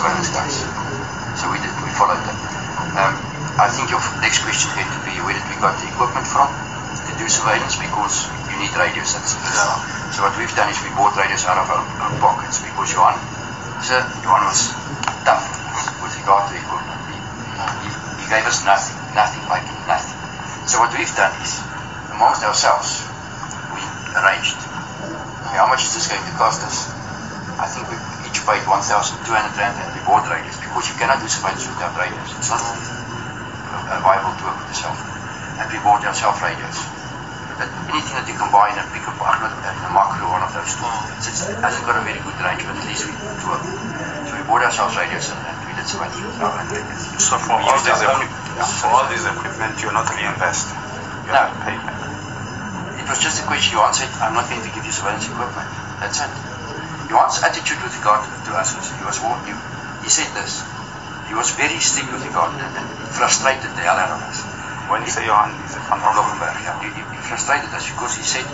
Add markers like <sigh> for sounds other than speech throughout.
surveillance guys. So we did, we followed that. Um, I think your next question going to be where did we got the equipment from to do surveillance because you need radios. That's Yeah. So what we've done is we bought radios out of our own pockets because Johan, sir, Johan was tough with regard to equipment. He, he, he gave us nothing, nothing like nothing. So what we've done is, amongst ourselves, we arranged. How much is this going to cost us? I think we each paid 1,200 rand and we bought radios because you cannot do surveillance without radios. It's not viable to work with yourself. And we bought ourselves radios. That anything that you combine and pick up I'm not in a macro one of those two. It's, it's, it hasn't got a very good range, but at least we do work. So we bought ourselves radios and, and we did with our own radios. So for all our own- equipment, for all this equipment, you not reinvest. You No. have to pay. It was just a question you answered, I'm not going to give you surveillance equipment. That's it. Johan's attitude with regard to us was, he was, more- he, he said this, he was very strict with regard and, and frustrated the hell out of us. When you say Johan, van? Loggerenberg, yeah. He, he, he frustrated us because he said,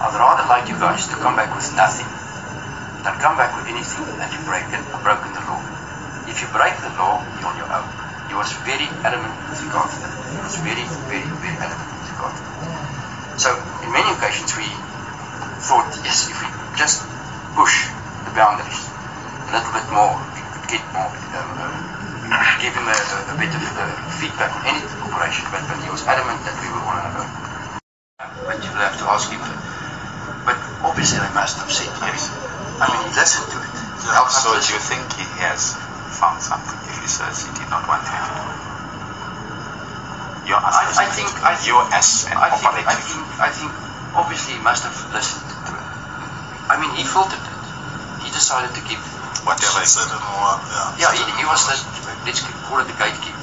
I'd rather like you guys to come back with nothing than come back with anything and you break it, broken the law. If you break the law, you're on your own. He was very adamant with regard to that. He was very, very, very adamant with regard to that. So, in many occasions, we thought, yes, if we just push boundaries a little bit more, get more, um, uh, give him a, a, bit of uh, feedback on any operation, but, but he was adamant that we were on our own. But you will have to ask him. But obviously, they must have said yes. I mean, he listened to it. How So do you think he has found something if he says he did not want to have it? Your I, I think, I think, you as an I think, I think, I think, obviously, he must have listened to it. I mean, he filtered decided to keep whatever. She said it more, yeah. Yeah, he, he was the, let's call it the gatekeeper.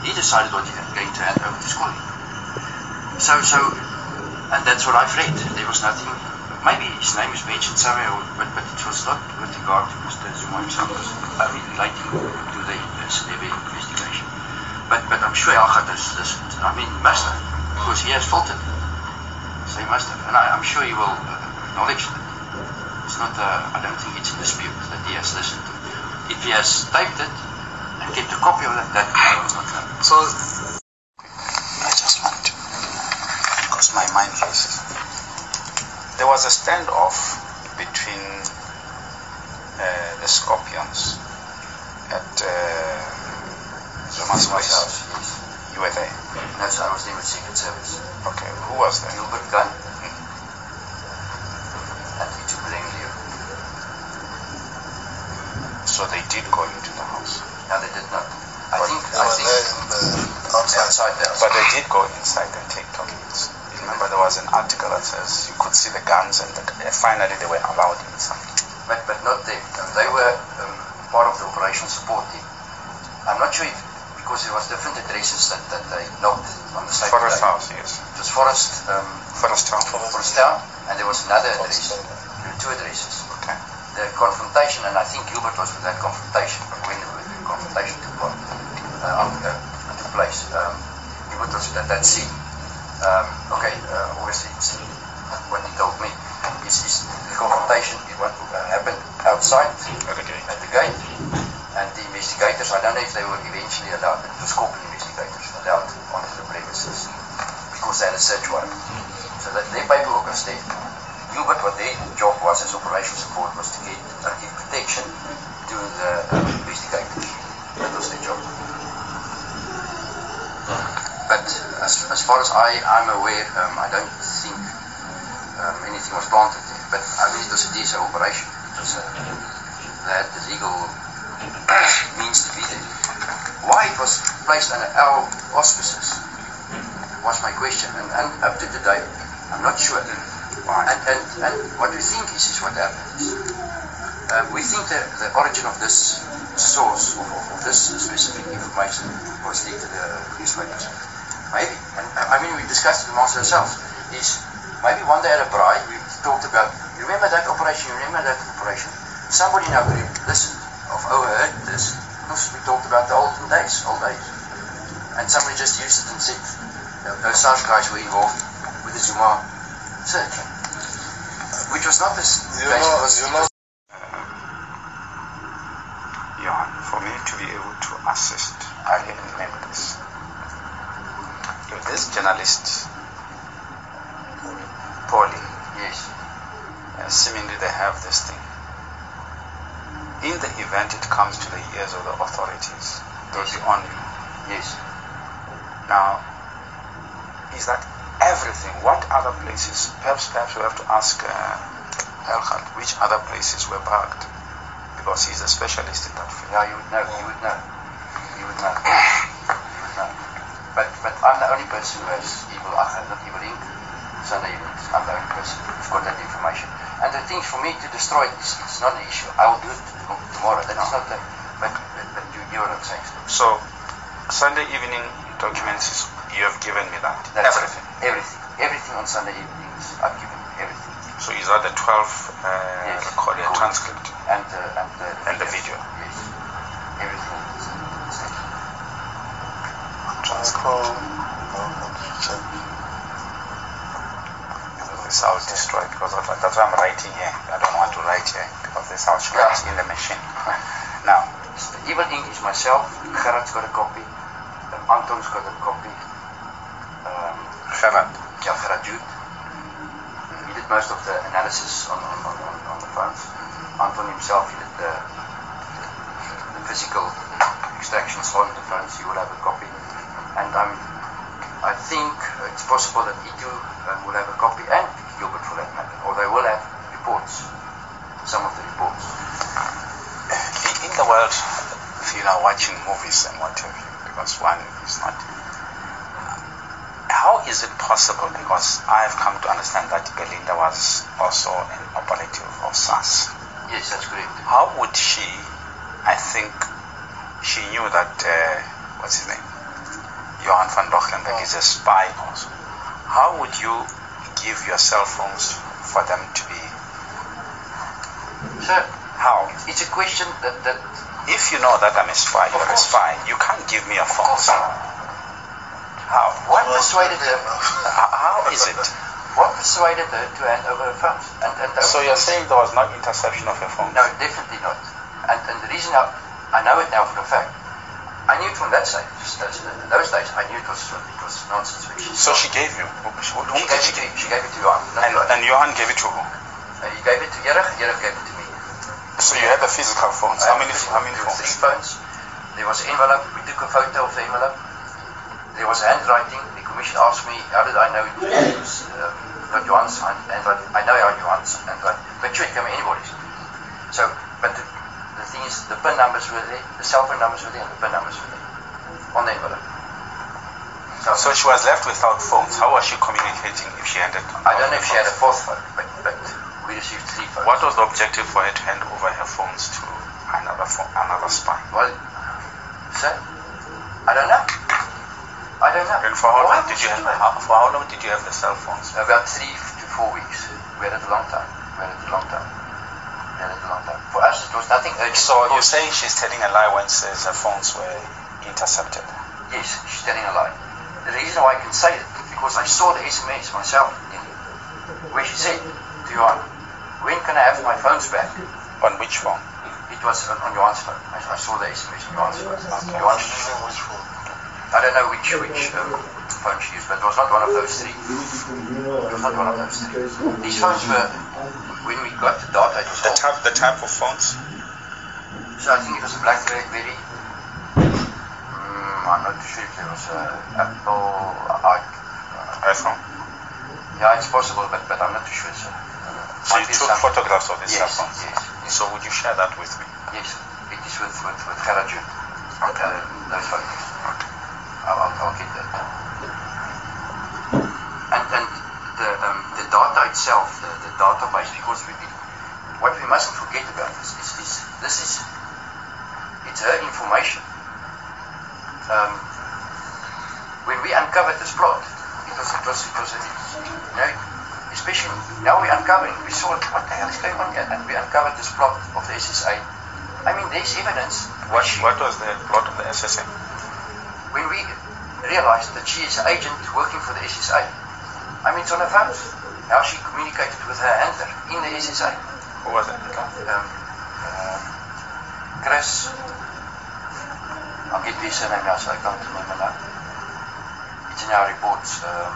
He decided what he was going to hand over to school. So, so, and that's what I've read. There was nothing, maybe his name is mentioned somewhere, but, but it was not with regard to Mr. Zuma himself. It was only relating to the, Selebi investigation. But, but I'm sure Helgard is, is, I mean, he must have, because he has filtered. So he must have, and I, I'm sure he will uh, acknowledge that. It's not, uh, I don't think it's in dispute that he has listened to it. If he has typed it and kept a copy of it, that I will not know. So, I just want to, because my mind races. There was a standoff between uh, the Scorpions at uh, Zuma's White place. House, yes. You were there. That's I was there with Secret Service. Okay, who was there? Gilbert Gunn and he took Langley. So they did go into the house. No, they did not. I But think, they I think, the outside. outside the house. But they did go inside and take documents. You remember there was an article that says you could see the guns and the, finally they were allowed inside. but, but not them. Um, they were um, part of the operation support team. I'm not sure if, because there was different addresses that, that they knocked on the same Forest. House, yes. It was Forest, um, Forest House. Forest Town, and there was another address. There were two addresses. The confrontation, and I think Gilbert was with that confrontation, when the, the confrontation took, part, uh, took place. Um, Gilbert was at that scene. Um, okay, uh, obviously, it's what he told me. Is, is the confrontation it went, uh, happened outside Okay. at the gate, and the investigators, I don't know if they were eventually allowed, but it was investigators allowed onto the premises because they had a search warrant. So that their paperwork was there. Gilbert, what their job was as operational support was to get, uh, give protection to the um, investigators. That was their job. But as, as far as I, I'm aware, um, I don't think um, anything was planted there. But I mean, it was a DSO operation. It was a, had the legal <coughs> means to be there. Why it was placed under our auspices was my question. And, and up to today, I'm not sure. Why? And, and, and what we think is, is what happens. Um, we think that the origin of this source, of, of, of this specific information, was leaked to the newspapers. Maybe, and I mean, we discussed it amongst ourselves, is maybe one day at a bride, we talked about, you remember that operation, you remember that operation? Somebody in our group listened, of overheard this, because we talked about the olden days, old days. And somebody just used it and said, "Uh, those SARS guys were involved with the Zuma search. Which was not this You know, you know, was Johan, me to be able to assist. I didn't name this. If this journalist, Polly, Yes. uh, seemingly they have this thing. In the event it comes to the ears of the authorities, they'll be on you. Yes. Now, is that everything? What other places? Perhaps, perhaps we have to ask uh, which other places were bugged, because he's a specialist in that field. Yeah, you would know. You would know. You would know. You would know. But but I'm the only person who has evil eye, not evil ink. Sunday evenings. I'm the only person who's got that information. And the thing for me to destroy it is it's not an issue. I will do it tom- tomorrow. That is not the. But but, but you hear what I'm saying. So, Sunday evening documents, you have given me that. That's everything. Everything. Everything on Sunday evenings. I've given you everything. So, is that the 12 uh, Yes. recorded Recorded. transcript? And uh, and the And the video. Yes. Everything. is- is- Trying to call. Oh, check. This I will because of. That's why I'm writing here. I don't want to write here because this I'll show it in the machine. <laughs> Now, Evil Ink is myself. Gerard's got a copy. Um, Anton's got a copy. Um, Gerard, yeah, Gerard Jude. He did most of the analysis on, on, on, on, the phones. Anton himself, did the, the physical extractions on the phones. He will have a copy. And I'm, I think it's possible that E2 um, will have a copy and Gilbert for that matter. Or they will have reports. Some of the reports. in in the world, if you are watching movies and what have you, because one is not. How is it possible? Because I have come to understand that Belinda was also an operative of SAS. Yes, that's correct. How would she? I think she knew that uh, what's his name, Johan van Loggerenberg is a spy also. How would you give your cell phones for them to be? Sir, How? it's a question that, that If you know that I'm a spy, you're a spy. You can't give me a phone. What persuaded her How is it? what persuaded her to hand over her phones? And, and So you're saying there was no interception of her phone? No, definitely not. And, and the reason I, I know it now for a fact, I knew it from that side. Just those, those days, I knew it was it was nonsense. So she gave you. Whom she gave she it to give? she gave it to Johan. And, Johan. and Johan gave it to who? Uh, he gave it to Yerich, Yerich gave it to me. So you had the physical phones. I How many? three- How many were three phones? phones. There was an envelope. We took a photo of the envelope. There was handwriting. The commission asked me, how did I know it was um, not Johan's hand- handwriting? I know how Johan's handwriting, but sure, it can be anybody's. So, but the, the thing is, the PIN numbers were there, the cell phone numbers were there, and the PIN numbers were there on the envelope. So she was left without phones. How was she communicating if she handed? I don't know if she had a fourth phone, but, but we received three phones. What was the objective for her to hand over her phones to another phone, another spy? Well, sir, I don't know. I don't know. And for how Why long did you have? How, for how long did you have the cell phones? About three to four weeks. We had it a long time. We had it a long time. We had it a long time. For us, it was nothing urgent. So you're saying she's telling a lie when uh, says her phones were intercepted? Yes, she's telling a lie. The reason why I can say it because I saw the SMS myself where she said to Johan, when can I have my phones back? On which phone? It was on, on Johan's phone. I, I saw the SMS on Johan's phone. Okay. Johan's, Using which phone? I don't know which which um, phone she used, but it was not one of those three. It was not one of those three. These phones were, when we got the data, it was The type, the type of phones? So I think it was a BlackBerry. Mm, I'm not sure if it was uh, Apple. I, iPhone. yeah, it's possible, but, but I'm not too sure. So, So you took photographs of these yes, cell phones. yes, yes, So would you share that with me? yes. It is with with with Garajun. Okay. Uh, those photos. Get that. And and the um, the data itself, the, the database, because we, we what we mustn't forget about this is, is this is it's her information. Um, when we uncovered this plot, it was it was it was you know, especially now we're uncovering, we saw what the hell is going on here, and we uncovered this plot of the SSA. I mean, there's evidence. What, what was the plot of the SSM? When we realized that she is an agent working for the SSA, I mean, it's on her phones. How she communicated with her handler in the SSA. Who was it? Um, um, Chris, I'll get this surname now, so I can't remember now. It's in our reports. Um,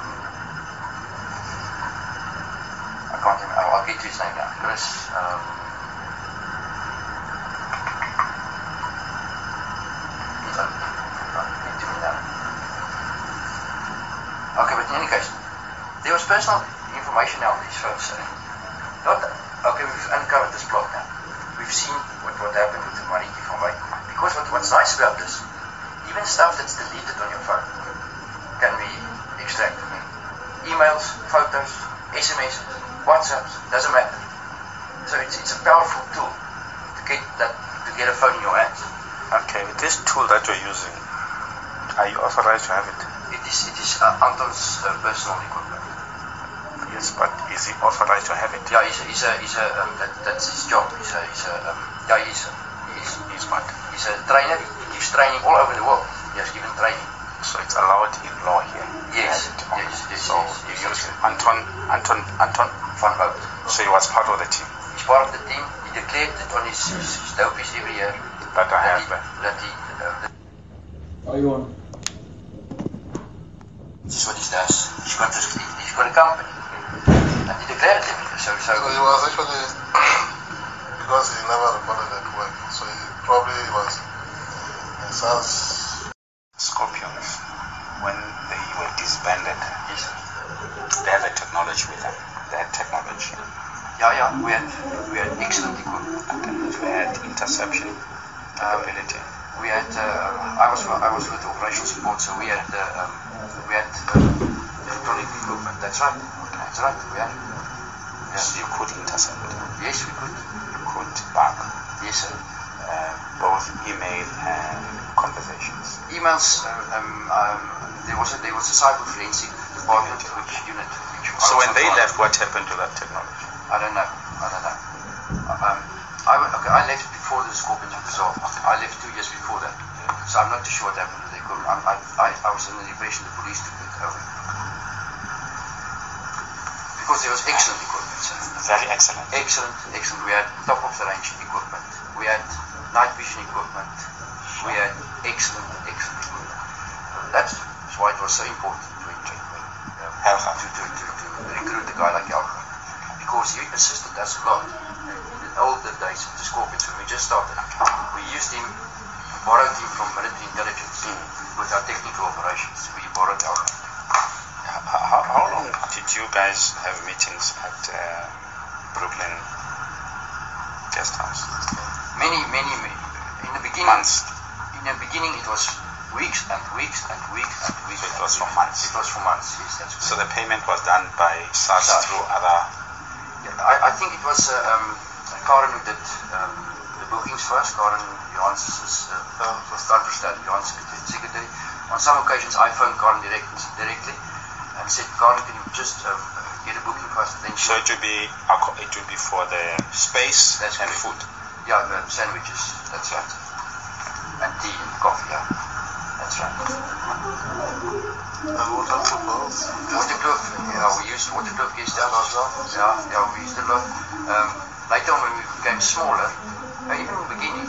I can't remember. I'll, I'll get his name now. Chris. Um, he's on- on- into me now. Okay, but in any case, there was personal information now on these folks. eh? Not, okay, we've uncovered this plot now. We've seen what, what happened with the Mariki from Wyk. Because what, what's nice about this, even stuff that's deleted on your phone can be extracted. Emails, photos, SMSs, WhatsApps, doesn't matter. So it's, it's a powerful tool to get that to get a phone in your hands. Okay, with this tool that you're using, are you authorized to have it? It is it is uh, Anton's uh, personal equipment. Yes, but is he authorized to have it? Yeah, he's a, he's a, he's a um, that, that's his job. He's a, he's a, um, yeah, he's a, he's, He's what? he's a trainer. He gives training all over the world. He has given training. So it's allowed in law here. Yes, To have it. yes, yes, So yes, you yes, use yes. Anton, Anton, Anton. Van Bout. So he was part of the team He's part of the team. He declared it on his, his, his dopies every year that I that have. he, that he uh, that Are you on? this is what he does. He's got his, he's got a company. And he declared it every. So, so So he was actually, because he never reported at work, so he probably was in SARS. Scorpions, when they were disbanded, yes, they had the technology with them. They had technology. yeah, yeah, we had, we had excellent equipment. We had interception Um, capability. we had uh, I was I was with operational support, so we had uh, um, we had uh, electronic equipment. That's right. That's right. We had. So you could intercept. Yes, we could. You could back Yes, sir. uh, both email and conversations. Emails. Uh, um, um, there was a there was a cyber forensic department which unit. Which So when they left, what happened to that technology? I don't know. I don't know. Um, I, okay, I left before the Scorpions were dissolved. I left two years before that. So I'm not too sure what happened to the equipment. I, I, I was under the impression the police took it over. Because there was excellent equipment, sir. Very excellent. Excellent, excellent. We had top of the range equipment. We had night vision equipment. We had excellent, excellent equipment. That's why it was so important to, to, to, to recruit a guy like Helgard. Because he assisted us a lot. In the older days of the Scorpions, when we just started, we used him, borrowed him from military intelligence with our technical operations. We borrowed Helgard. Long did you guys have meetings at uh, Brooklyn Guest House? Many, many, many. In the beginning, Months. In the beginning, it was weeks and weeks and weeks and weeks. So it was for months. It was for months. Yes, that's So the payment was done by SARS SARS. through other. Yeah, I, I think it was uh, um, Karen who did um, the bookings first. Karen Johansson's uh, was Kanterstad, Johan's secretary. On some occasions, I phoned Karen direct, directly and said, Karen, can you just um, get a booking first? And then So it will be it will be for the space That's and correct. food. yeah, uh, sandwiches. That's right. And tea and coffee. Yeah, that's right. And water footballs. Waterkloof, yeah, we used Waterkloof guest house as well. Yeah, yeah, we used it a lot. Um, later on when we became smaller, uh, even in the beginning,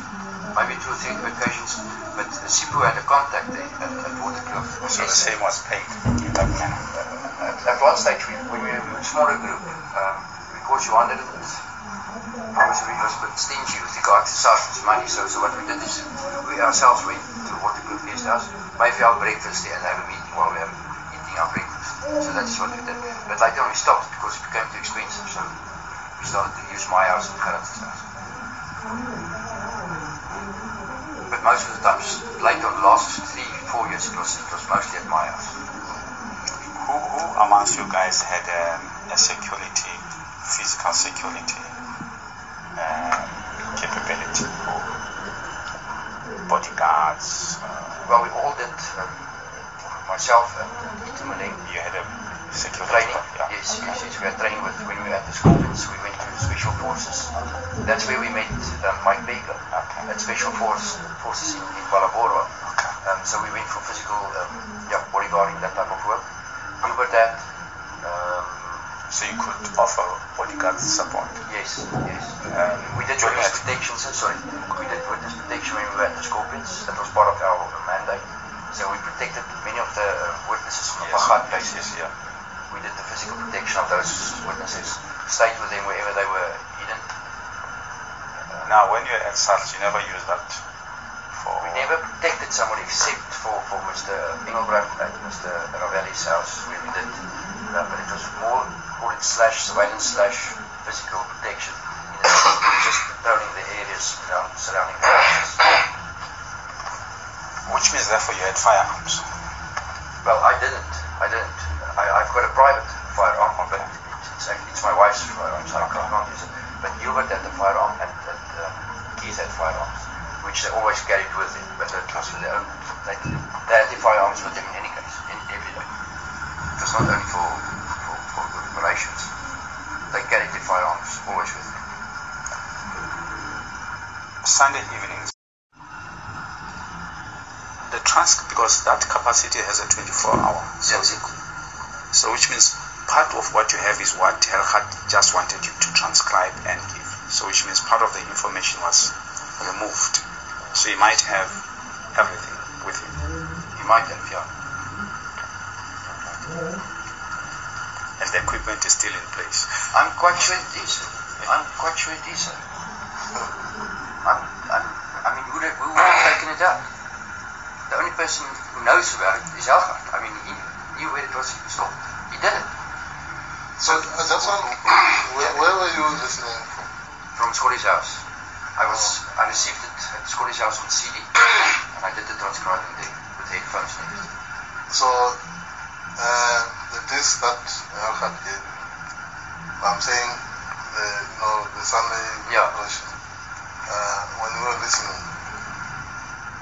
maybe two or three occasions, but Sipu had a contact there at, at Waterkloof. So the same was paid in that manner. At, at one stage, we, when we were a smaller group, um, because you wanted it, I was, we was a bit stingy with regard to Sars's money, so, so what we did is we ourselves went to Waterkloof guest house, maybe our breakfast there and have a meeting while we were eating our breakfast. So that's what we did. But later on we stopped because it became too expensive, so we started to use my house and Gerrit's house. But most of the times, later on the last three, four years, it was, it was mostly at my house. Who, who amongst you guys had um, a security, physical security uh, capability? Bodyguards. Uh, Well, we all did, um, myself and, Maleng, you had a security. training. Yeah. Yes, yes, yes, we had training with, when we were at the Scorpions, we went to Special Forces. That's where we met um, Mike Baker Okay. at Special Force, Forces in, in Phalaborwa. Okay. Um, so we went for physical um, yeah, bodyguarding, that type of work. Hubert had, um, So you could offer bodyguard support. yes, yes. Um, we did witness that. protection, so, sorry, we did witness protection when we were at the Scorpions. That was part of our mandate. So we protected many of the witnesses from Yes, apartheid yes, yes, yeah. We did the physical protection of those witnesses, stayed with them wherever they were hidden. Now, when you're at SARS, you never use that for. We never protected somebody except for, for Mr. Engelbrecht at Mr. Ravelli's house where we did. Uh, but it was more, call it slash surveillance slash physical protection. Sense <coughs> of just patrolling the areas around, surrounding the houses. Which means, therefore, you had firearms. Well, I didn't. I didn't. I, I've got a private it's, it's my wife's firearm, so I can't use it. But Hubert had the firearm and, and uh, Keith had firearms, which they always carried with them. But it was their own. They, they had the firearms with them in any case, in every day. It was not only for, for, for the operations. They carried the firearms always with them. Sunday evenings. The trans because that capacity has a 24 hour. So, Yes. so which means part of what you have is what Helgard just wanted you to transcribe and give. So which means part of the information was removed. So you might have everything with you. You might have, yeah. And the equipment is still in place. I'm quite sure it is. I'm quite sure it is. I'm, I'm, I mean, who would, have, who would have taken it out? The only person who knows about it is Helgard. I mean, he knew where it was stored. He did it So I just want, where, where were you listening from? from Scotty's house. I was, I received it at Scotty's house on CD, and I did the transcribing there with headphones. So uh, the disc that Helgard gave I'm saying the you know the Sunday Yeah. version. Uh, when we were listening,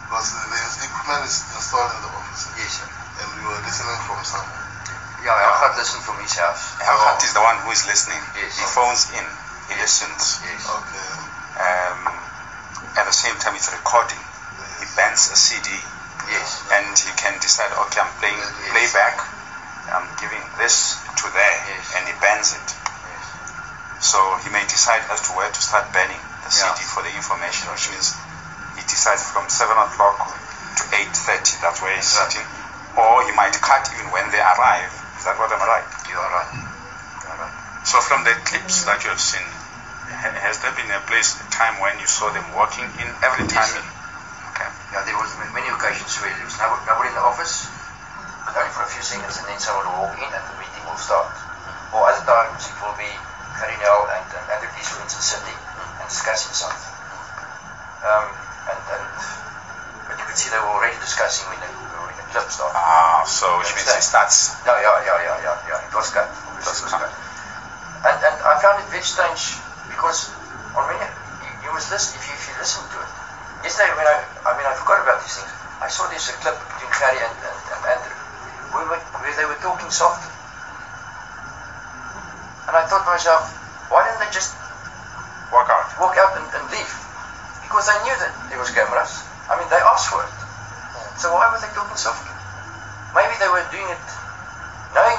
because the, the equipment is installed in the office, Yes, sir. and we were listening from somewhere. Yeah, Helgard listened from his house. Helgard is the one who is listening. Yes. He phones in. He listens. Yes. Okay. Um, at the same time, it's recording. He bends a CD. Yes. and he can decide, okay, I'm playing Yes. playback, I'm giving this to there, Yes. and he bans it. Yes. So he may decide as to where to start banning the Yeah. CD for the information, which means he decides from 7 o'clock to 8.30, that's where he's Right. sitting. Or he might cut even when they arrive. Is that what I'm right? You are right. You are right. So from the clips that you have seen, has there been a place, a time when you saw them working in every time? sir. Okay. Yeah, there was many occasions where there was nobody, in the office, but only for a few seconds, and then someone will walk in and the meeting will start. Or other times it will be Carinel and, and Dees, for instance, sitting and discussing something. Um, and, and, but you could see they were already discussing when the, when clip started. Ah, so which means he starts No, yeah, yeah, yeah, yeah, yeah. It was good. It was, it was cut. And, and I found it very strange because on many, you, you must listen, if you, if you listen to it. Yesterday when I, I mean, I forgot about these things. I saw there's a clip between Gary and, and, and Andrew where, we- where they were talking softly. And I thought to myself, why didn't they just walk out. walk out and, and leave? Because I knew that there was cameras. I mean, they asked for it. So why were they talking softly? Maybe they were doing it knowing,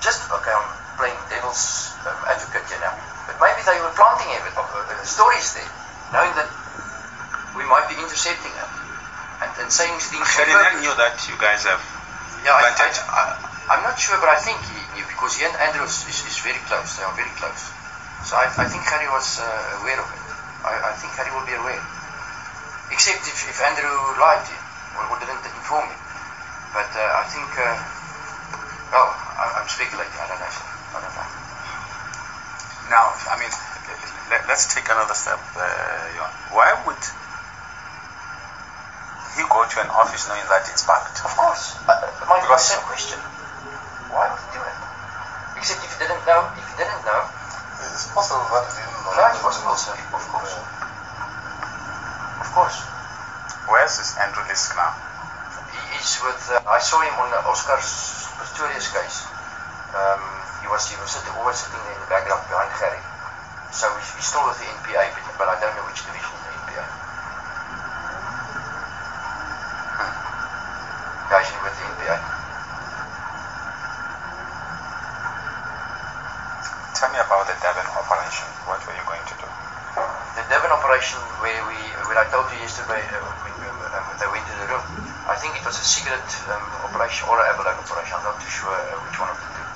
just, okay, I'm playing devil's um, advocate here now, but maybe they were planting evi- uh, uh, stories there, knowing that we might be intercepting them and, and saying things. Ferdinand knew that you guys have Yeah, I, I, I'm not sure, but I think he knew because he and Andrew is, is, is very close. They are very close. So I, I think Harry was uh, aware of it. I, I think Harry will be aware. Except if, if Andrew lied to him or, or didn't inform him. But uh, I think, uh, well, I, I'm speculating. I don't know. I don't know. Now, I mean, let, us take another step. Uh, Why would he go to an office knowing that it's backed? Of course. Uh, my, my Because- same question. Why would he do it? Except if he didn't know. If he didn't know, It's possible that he didn't know. no, it's possible, sir. Of course. Of course. Where's this Andrew Leask now? He is with. Uh, I saw him on the Oscar's Pistorius case. Um, he was he was sitting, always sitting there in the background behind Gary. So he's, he's still with the NPA, but, but I don't know which division in the NPA. Yeah, he's with the NPA. Tell me about the Devon operation. What were you going to do? The Devon operation operation where we, when I told you yesterday uh, uh, when they went to the room, I think it was a secret um, operation or an Abalone operation. I'm not too sure uh, which one of the two.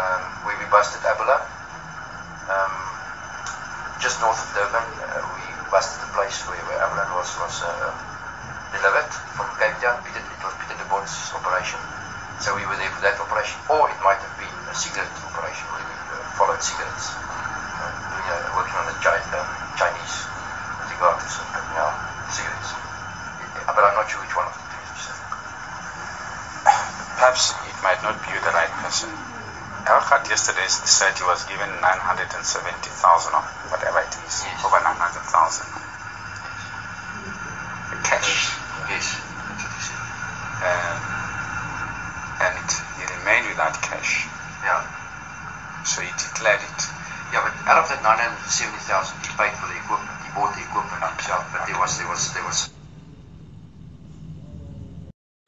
Um, we busted Abalone. Um, just north of Durban, uh, we busted the place where, where Abalone was, was uh, delivered from Cape Town. Peter, it was Peter de Bond's operation. So we were there for that operation. Or it might have been a secret operation where we uh, followed secrets. Uh, doing, working on the um, Chinese cigars and uh, yeah, cigarettes. Yeah, But I'm not sure which one of the two is specific. Perhaps it might not be you the right person. Helgard yesterday said he was given 970,000 or whatever it is, Yes. over 900,000 cash. Yes, that's what he said. Um, and he remained without cash, Yeah. so he declared it. Yeah, but out of that 970,000, he paid for the equipment. He bought the equipment himself. But there was, there was, there was.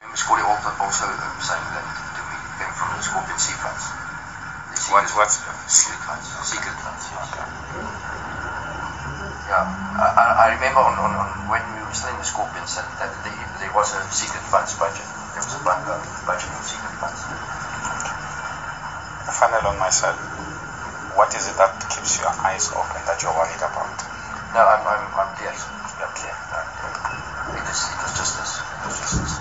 Remember, Scotty also, also um, saying that to me it came from the Scorpion Sea funds. The What, secret- what's Secret funds. Secret funds, yes. Yeah, I, I, I remember on, on, on when we were still in the Scorpions that, that the, there was a secret funds budget. There was a bun- budget for secret funds. Final on my side. What is it that keeps your eyes open that you're worried about? No, I'm, I'm, I'm clear. I'm clear. I'm clear. It, is, it was just this. It was just this.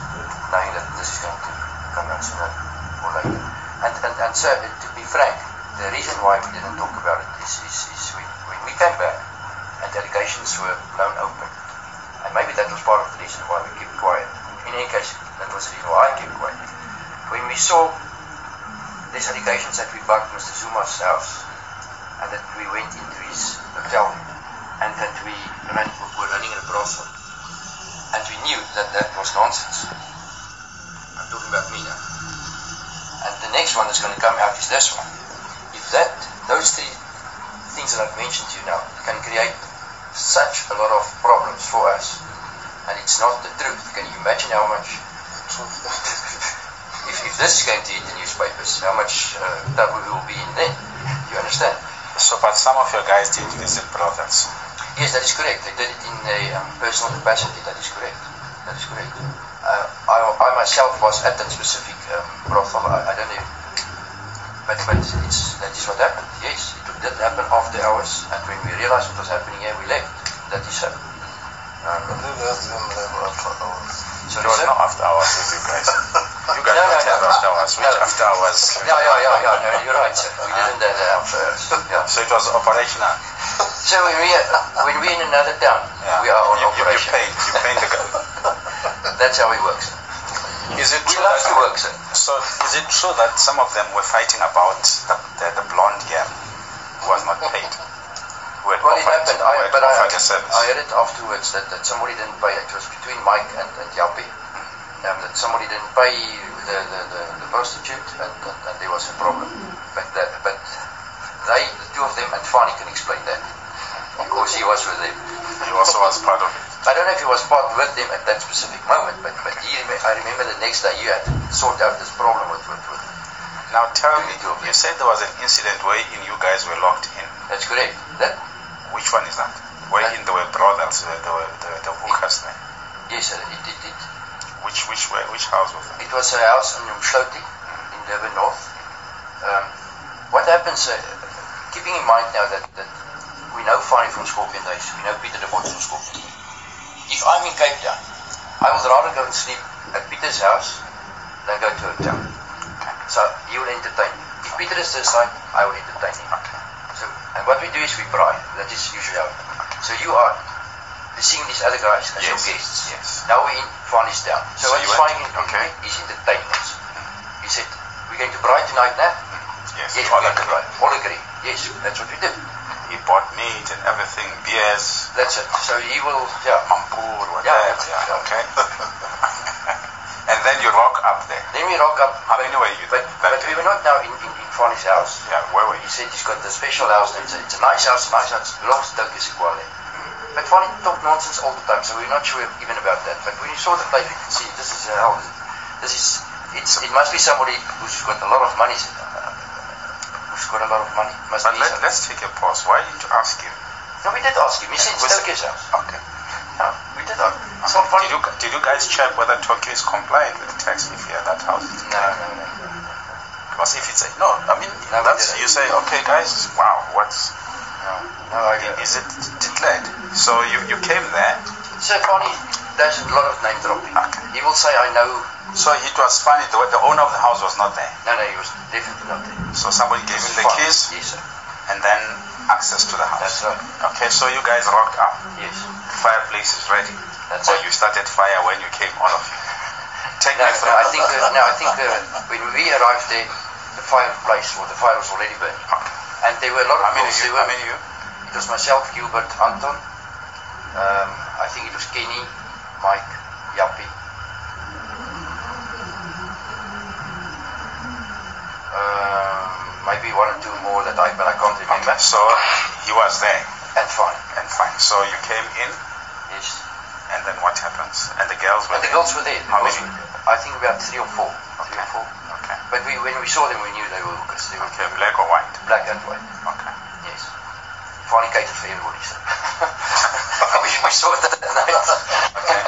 Knowing that this is going to come out sooner or later. And, and, and so, to be frank, the reason why we didn't talk about it is, is, is when, when we came back and allegations were blown open, and maybe that was part of the reason why we kept quiet. In any case, that was reason why I kept quiet. When we saw these allegations that we bugged Mr. Zuma's house, and that we went into his hotel and that we ran, were running a brothel. And we knew that that was nonsense. I'm talking about me now. And the next one that's going to come out is this one. If that, those three things that I've mentioned to you now can create such a lot of problems for us, it's not the truth, can you imagine how much if, if this is going to hit the newspapers, how much uh, we will be in there? You understand? So, but some of your guys did this in brothels. Yes, that is correct. They did it in a um, personal capacity. That is correct. That is correct. Uh, I, I myself was at that specific um, brothel. I, I don't know, but but it's that is what happened. Yes, it did happen after hours, and when we realized what was happening here, we left. That is so. I believe that's the end level after hours. So There was sir? no after hours with you guys. You guys <laughs> No, no, don't no. after hours. Which No. after hours? Yeah, yeah, yeah, yeah. No, you're right, sir. We didn't have that after hours. Yeah. So it was operational. So when we are, when we're in another town, Yeah. we are on you, you, you operation. paid. You paid the guy. <laughs> That's how it works. Is it We true love that to work, sir. So is it true that some of them were fighting about the, the, the blonde girl who was not paid? Who Well, it offered, happened, I, but I, offered? I heard it afterwards that, that somebody didn't pay. It was between Mike and, and Yapi. Um, that somebody didn't pay the, the, the, the prostitute and, and, and there was a problem. But that, but they, the two of them, and Fani can explain that. Of course, he was with them. He also was part of it. I don't know if he was part with them at that specific moment, but, but he, I remember the next day you had to sort out this problem with, with, with Now tell me, Two of them. you said there was an incident wherein you guys were locked in. That's correct. That, Which one is that? Wherein there were brothers, uh, there were the, the hookers there. yes, sir, it, it, it, Which which were, which house was that? It was a house in Umsloting in Durban North. Um, what happens, uh, keeping in mind now that, that we know Fanny from Scorpion Days, we know Peter de Bont from Scorpion Days. If I'm in Cape Town, I would rather go and sleep at Peter's house than go to a hotel. So he will entertain me. If Peter is this side, I will entertain him. And what we do is we bribe. That is usually how. So you are seeing these other guys as your guests. yes. Now we're in Fanny's town. So, So what you is went- Fanny going to okay. is He's entertaining us. He said, we're going to Bright tonight now? Yes, Yes, all we're going to agree. Bright. All agree. Yes, that's what we do. He bought meat and everything, beers, That's it. So he will, yeah. mampoer, whatever. Yeah, yeah. okay. <laughs> then you rock up there. Then we rock up. How many were you But, but we were not now in, in, in Fanny's house. Yeah, where were He you? said he's got the special house. It's a, it's a nice house, a nice house. Belongs to Doug Isikwale. But Fanny talked nonsense all the time, so we're not sure even about that. But when you saw the place, you could see this is a house. This is, it's, it must be somebody who's got a lot of money. Uh, who's got a lot of money. Must But let, let's take a pause. Why didn't you ask him No, we did ask him. He said it's it- house. Okay. We did ask. It's not funny. Did you, did you guys check whether Tokyo is compliant with the tax if you're at that house? No, no, no. Because if it's a, no, I mean, No, that's, you say, okay, guys, wow, what's, No, no is it declared? So you, you came there, So funny, there's a lot of name dropping. Okay. He will say, I know. so it was funny, the, the owner of the house was not there. No, no, he was definitely not there. So somebody gave him the Fine. keys Yes, sir. and then access to the house. That's right. Okay, so you guys rocked up. Yes. The fireplace is ready. That's or it. you started fire when you came, all of you. Take No, me no. I think, uh, no, I think uh, when we arrived there, the fireplace or the fire was already burning. And there were a lot of How many you? There How many of you? It was myself, Gilbert, Anton. Um, I think it was Kenny, Mike, Yappie. Um, maybe one or two more that I, but I can't remember. Okay, so he was there And fine. and fine. So you came in Yes. And then what happens? And the girls were And the there? girls were there. The How many? I think about three or four. Three or four. Okay. But we, when we saw them, we knew they were hookers. They were Okay, black or white? black and white. Okay. Yes. Fornicated for everybody, so. <laughs> we, we saw it that night. <laughs> Okay.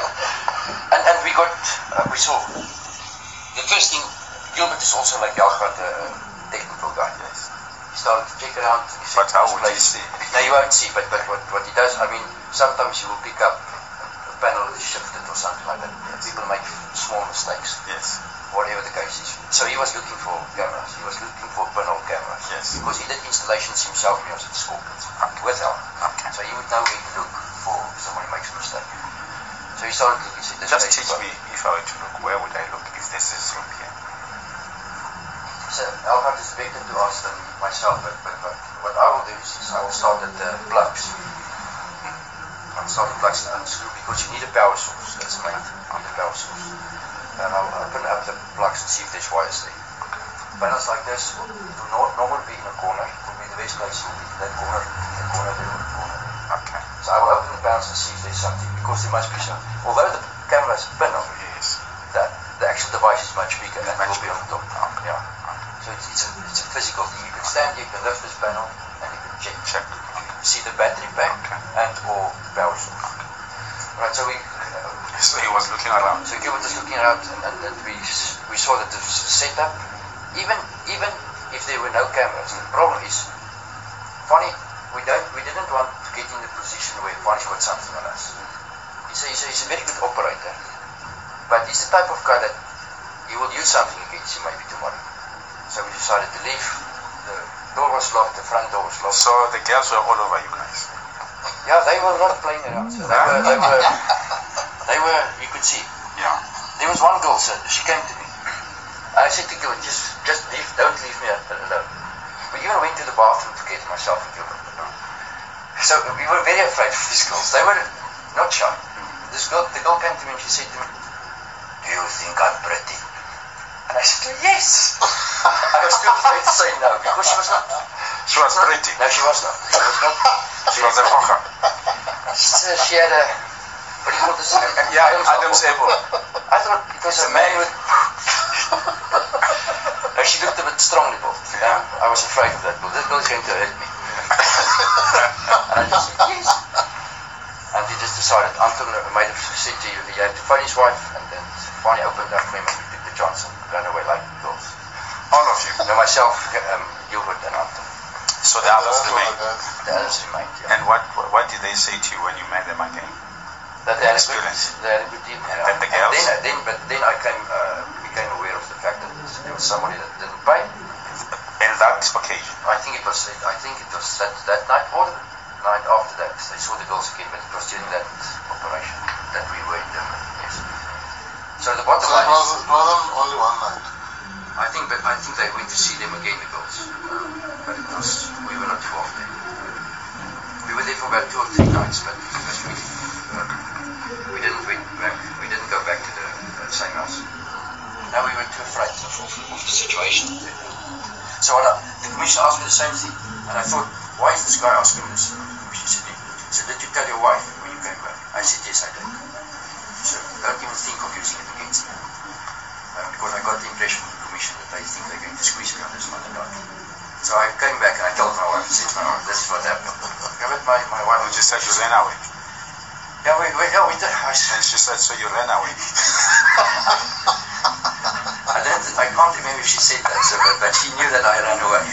And, and we got, uh, we saw, the first thing, Gilbert is also like a technical guy. Yes. He started to check around. But how "This would you see? No, you won't see, but, but what, what he does, I mean, sometimes he will pick up a panel that is shifted or something like that. People make small mistakes, Yes. whatever the case is. So he was looking for cameras. He was looking for pinhole cameras. Yes. Because he did installations himself when he was at school with help. Okay. So he would know where to look for if somebody makes a mistake. So he started looking. Said, this Just teach me if I were to look, where would I look if this is from here? So I'll have to speak ask than myself, but, but, but what I will do is, is I will start at the plugs. I'll start at plugs and unscrew uh, because you need a power source. That's the thing. You need power source. And I'll open up the plugs and see if there's wires there. Panels like this will not normally be in a corner. It will be the best place will be that corner, the corner, the corner. Okay. So I will open the panels and see if there's something because there must be some. Although the camera is pinhole, Yes. that the actual device is much bigger and Much will be on the top. Yeah. So it's, it's, a, it's a physical thing. You can stand here, you can lift this panel, and you can check. Check. See the battery pack Okay. And or source. Right. So we. Uh, <laughs> So he was looking around. so Gilbert is looking around, and, and, and we we saw that the setup, even even if there were no cameras, the problem is, funny, we don't we didn't want to get in the position where Funny's got something on us. He's a, he's a, he's a very good operator, but he's the type of guy that he will use something against you maybe tomorrow. So we decided to leave. The door was locked, the front door was locked. So the girls were all over you guys. Yeah, they were not playing around. So mm. they were, they were, <laughs> they were. You could see. Yeah. There was one girl, sir, she came to me. I said to Gilbert, just, just leave, don't leave me alone. We even went to the bathroom to get myself and Gilbert. So we were very afraid of these girls. They were not shy. This girl, the girl came to me and she said to me, do you think I'm pretty? And I said, yes. <laughs> I was still afraid to say no because she was not. She was pretty. No, she was not. She was not. She was a hawker. She, she had a, what do you call this? Yeah, Adam's apple. <laughs> I thought it was a man with. no, she looked a bit strongly built. Yeah. I was afraid of that bull. That bull is going to hurt me. and I just said, yes. And he just decided, Anton made a said to you, he had to phone his wife, and then finally opened up for him and we took the chance and ran away like girls. All of you. No, myself, um, Gilbert, and Anton. So the others rest of remained. the guys, The others remained, yeah. And what what did they say to you when you met them again? That they had a good, Experience. they had a good team. And, And the girls? then, then, but then I came, uh, became aware of the fact that there was somebody that didn't pay. And that occasion. I think it was, I think it was that, that night or the night after that. They saw the girls again, but it was during that operation that we were in Durban. Yes. So the bottom So it, line was, is, it wasn't only one night. I think, but I think they went to see them again, the girls. Um, but it was, we were not too often. We were there for about two or three nights, but was really, uh, we didn't went back. We didn't go back to the uh, same house. Now we were too afraid of, of, of the situation. So what I, the commissioner asked me the same thing, and I thought, why is this guy asking me this? The commissioner said, so did you tell your wife when you came back? I said, yes, I think they're going to squeeze me on this and not. So I came back and I told my wife, said, no, this is what happened. Okay, but my, my wife. She said you ran away. Yeah, we, we, yeah, we did. I, s- And she said, so you ran away. <laughs> I don't, I can't remember if she said that, so, but, but she knew that I ran away.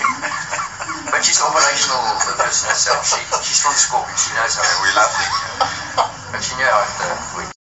<laughs> but she's operational, the person herself. She, she's from the Scorpion. She knows how. We're laughing. But she knew how it uh, worked.